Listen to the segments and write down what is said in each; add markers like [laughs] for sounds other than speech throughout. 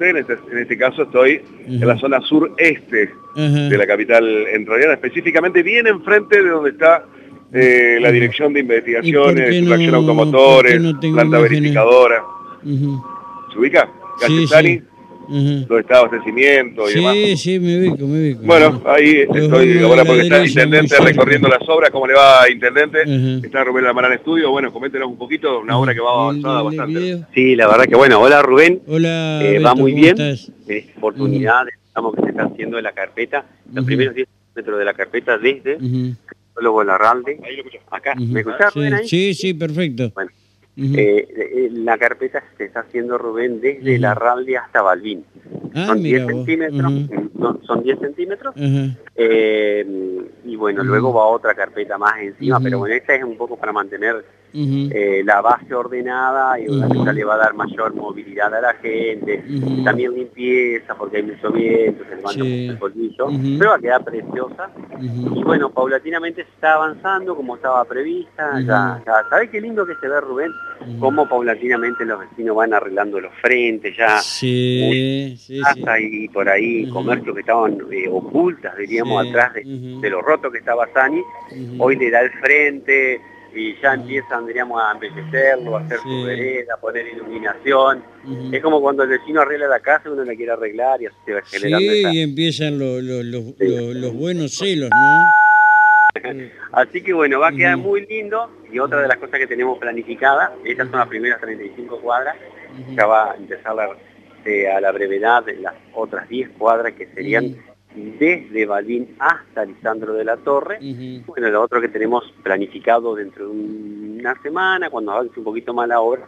En este, en este caso estoy en la zona sureste Ajá. de la capital entrerriana, específicamente bien enfrente de donde está eh, la. Dirección de ¿Y por Investigaciones, no- Tracción Automotores, no Planta imágenes? Verificadora. ¿Se ubica? Sí, Ajá. donde está abastecimiento y demás. Sí, sí, me ubico, me ubico. Bueno, ahí Los estoy ahora de porque está el intendente recorriendo las obras. ¿Cómo le va, intendente? Ajá. Está Rubén Lamarán Estudio. Bueno, coméntenos un poquito, una obra que va ¿El- avanzada el bastante. video? Sí, la verdad que bueno, hola Rubén, Hola, Eh, Beto, va muy ¿cómo bien. estás? en esta oportunidad estamos que se está haciendo de la carpeta, los primeros 10 metros de la carpeta desde Luego Larralde, Ahí lo escucho. acá. ¿me escuchás Sí, Rubén ahí? Sí, sí, perfecto. Bueno, Eh, eh, la carpeta se está haciendo Rubén desde Ujú. Larralde hasta Balbín. Ah, son 10 mira vos. centímetros, son, son 10 centímetros, eh, bueno, luego va otra carpeta más encima, pero bueno, esta es un poco para mantener eh, la base ordenada y le va a dar mayor movilidad a la gente, también limpieza porque hay mucho viento, se levanta Sí. mucho el polvillo, pero va a quedar preciosa. Y bueno, paulatinamente se está avanzando como estaba prevista, ya, ya, ¿sabés qué lindo que se ve Rubén? Cómo paulatinamente los vecinos van arreglando los frentes ya, Sí, sí, sí. casa y por ahí, comercios que estaban eh, ocultas, diríamos, Sí. atrás de, de lo roto que estaba Sani, hoy le da el frente y ya empiezan, diríamos, a embellecerlo, a hacer Sí. su vereda, a poner iluminación. Es como cuando el vecino arregla la casa, uno la quiere arreglar y así se va generando Sí, esa- y empiezan lo- lo- los- Sí. los- los buenos celos, ¿no? [laughs] Así que bueno, va a quedar muy lindo y otra de las cosas que tenemos planificada, estas son las primeras 35 cuadras, Ujú. ya va a empezar la- eh, a la brevedad de las otras 10 cuadras que serían desde Balbín hasta Lisandro de la Torre. Bueno, lo otro que tenemos planificado dentro de un- una semana, cuando avance un poquito más la obra,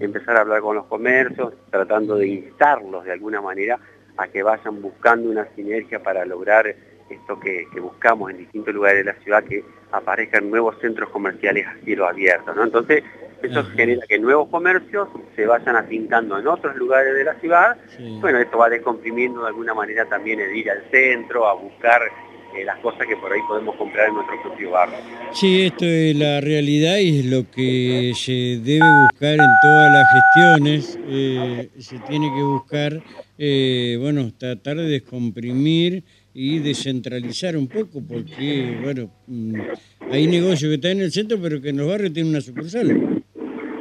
empezar a hablar con los comercios, tratando de instarlos de alguna manera a que vayan buscando una sinergia para lograr esto que, que buscamos en distintos lugares de la ciudad, que aparezcan nuevos centros comerciales a cielo abierto. ¿no? Entonces, eso Ajá. genera que nuevos comercios se vayan afincando en otros lugares de la ciudad. Sí. Bueno, esto va descomprimiendo de alguna manera también el ir al centro, a buscar eh, las cosas que por ahí podemos comprar en nuestro propio barrio. Sí, esto es la realidad y es lo que se debe buscar en todas las gestiones. eh, se tiene que buscar, eh, bueno, tratar de descomprimir y descentralizar un poco, porque, bueno, mm, hay negocios que están en el centro, pero que en los barrios tienen una sucursal.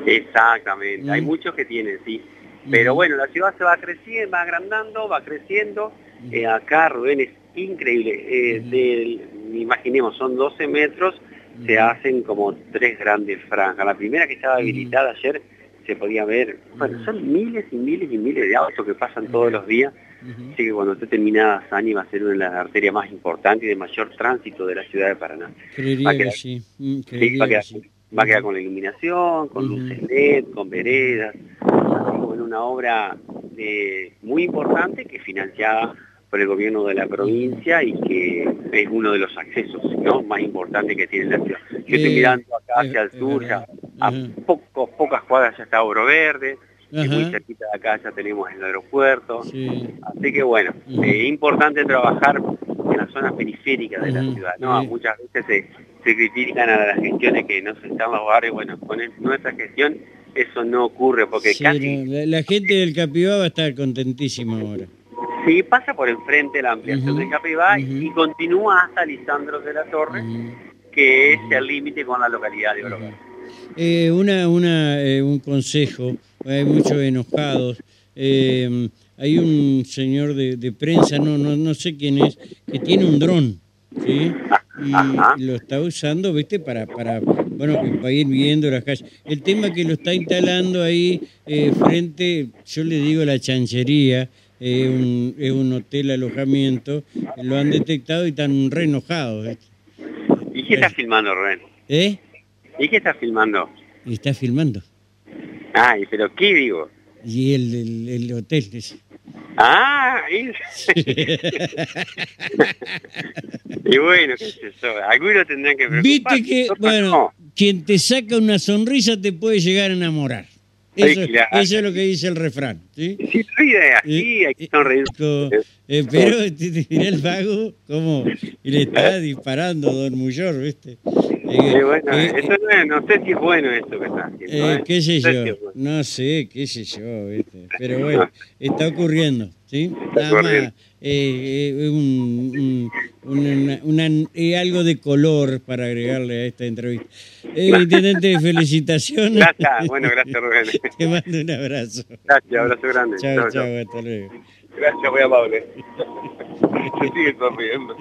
Exactamente, hay Mm. muchos que tienen, sí. Pero bueno, la ciudad se va creciendo, va agrandando, va creciendo. Eh, acá, Rubén, es increíble. Eh, del- imaginemos, son 12 metros, se hacen como tres grandes franjas. La primera que estaba habilitada ayer se podía ver, bueno, son miles y miles y miles de autos que pasan todos los días. Así que cuando esté terminada Sani va a ser una de las arterias más importantes y de mayor tránsito de la ciudad de Paraná. Creería Va a que quedar- sí. Sí, creería va, a que quedar, sí. Va a quedar con la iluminación, con luces LED, con veredas. Que, bueno, una obra eh, muy importante que financiada por el gobierno de la provincia y que es uno de los accesos ¿no? más importantes que tiene la ciudad. Yo estoy Eh, mirando acá es- hacia el es sur, ya a pocos, pocas cuadras ya está Oro Verde, y muy cerquita de acá ya tenemos el aeropuerto. Sí. Así que bueno, es importante trabajar en las zonas periféricas de la ciudad, ¿no? Muchas veces se, se critican a las gestiones que no se están en los barrios, bueno, con el- nuestra gestión eso no ocurre, porque Sí, casi, la, la gente del Capibá va a estar contentísima ahora. sí pasa por enfrente la ampliación Ujú. del Capibá y continúa hasta Lisandro de la Torre, que es el límite con la localidad de Oro Verde. Eh, una, una, eh, un consejo, hay muchos enojados. Eh, hay un señor de, de prensa, no, no, no sé quién es, que tiene un dron, ¿sí? Ajá. Y lo está usando, ¿viste? Para, para, bueno, para ir viendo las calles. El tema que lo está instalando ahí eh, frente, yo le digo la chanchería, eh, un, es un hotel alojamiento, lo han detectado y están re enojados, ¿viste? ¿Y qué está filmando, Rubén? ¿Eh? ¿Y qué está filmando? Y está filmando. Ay, pero ¿qué digo? Y el, el, el hotel, ese. Ah, y, [laughs] y bueno, qué sé yo, algunos tendrán que preocuparse. Viste que, bueno, no. quien te saca una sonrisa te puede llegar a enamorar. Ay, Eso, claro. eso es lo que dice el refrán. ¿sí? Si es así, hay que sonreír. Co- eh, pero [laughs] te, el vago como le [laughs] está disparando Don Muyor, ¿viste? Eh, bueno, eso no, no, sé si es bueno esto que está haciendo. ¿Qué sé yo? No sé, qué sé yo, ¿viste? pero bueno, está ocurriendo, ¿sí? Nada más, un, un, algo de color para agregarle a esta entrevista. Eh, [laughs] intendente, felicitaciones. Gracias, bueno, gracias Rubén. [laughs] Te mando un abrazo. Gracias, abrazo grande. Chao, chao, hasta luego. Gracias, muy amable. [laughs] Sigue sonriendo.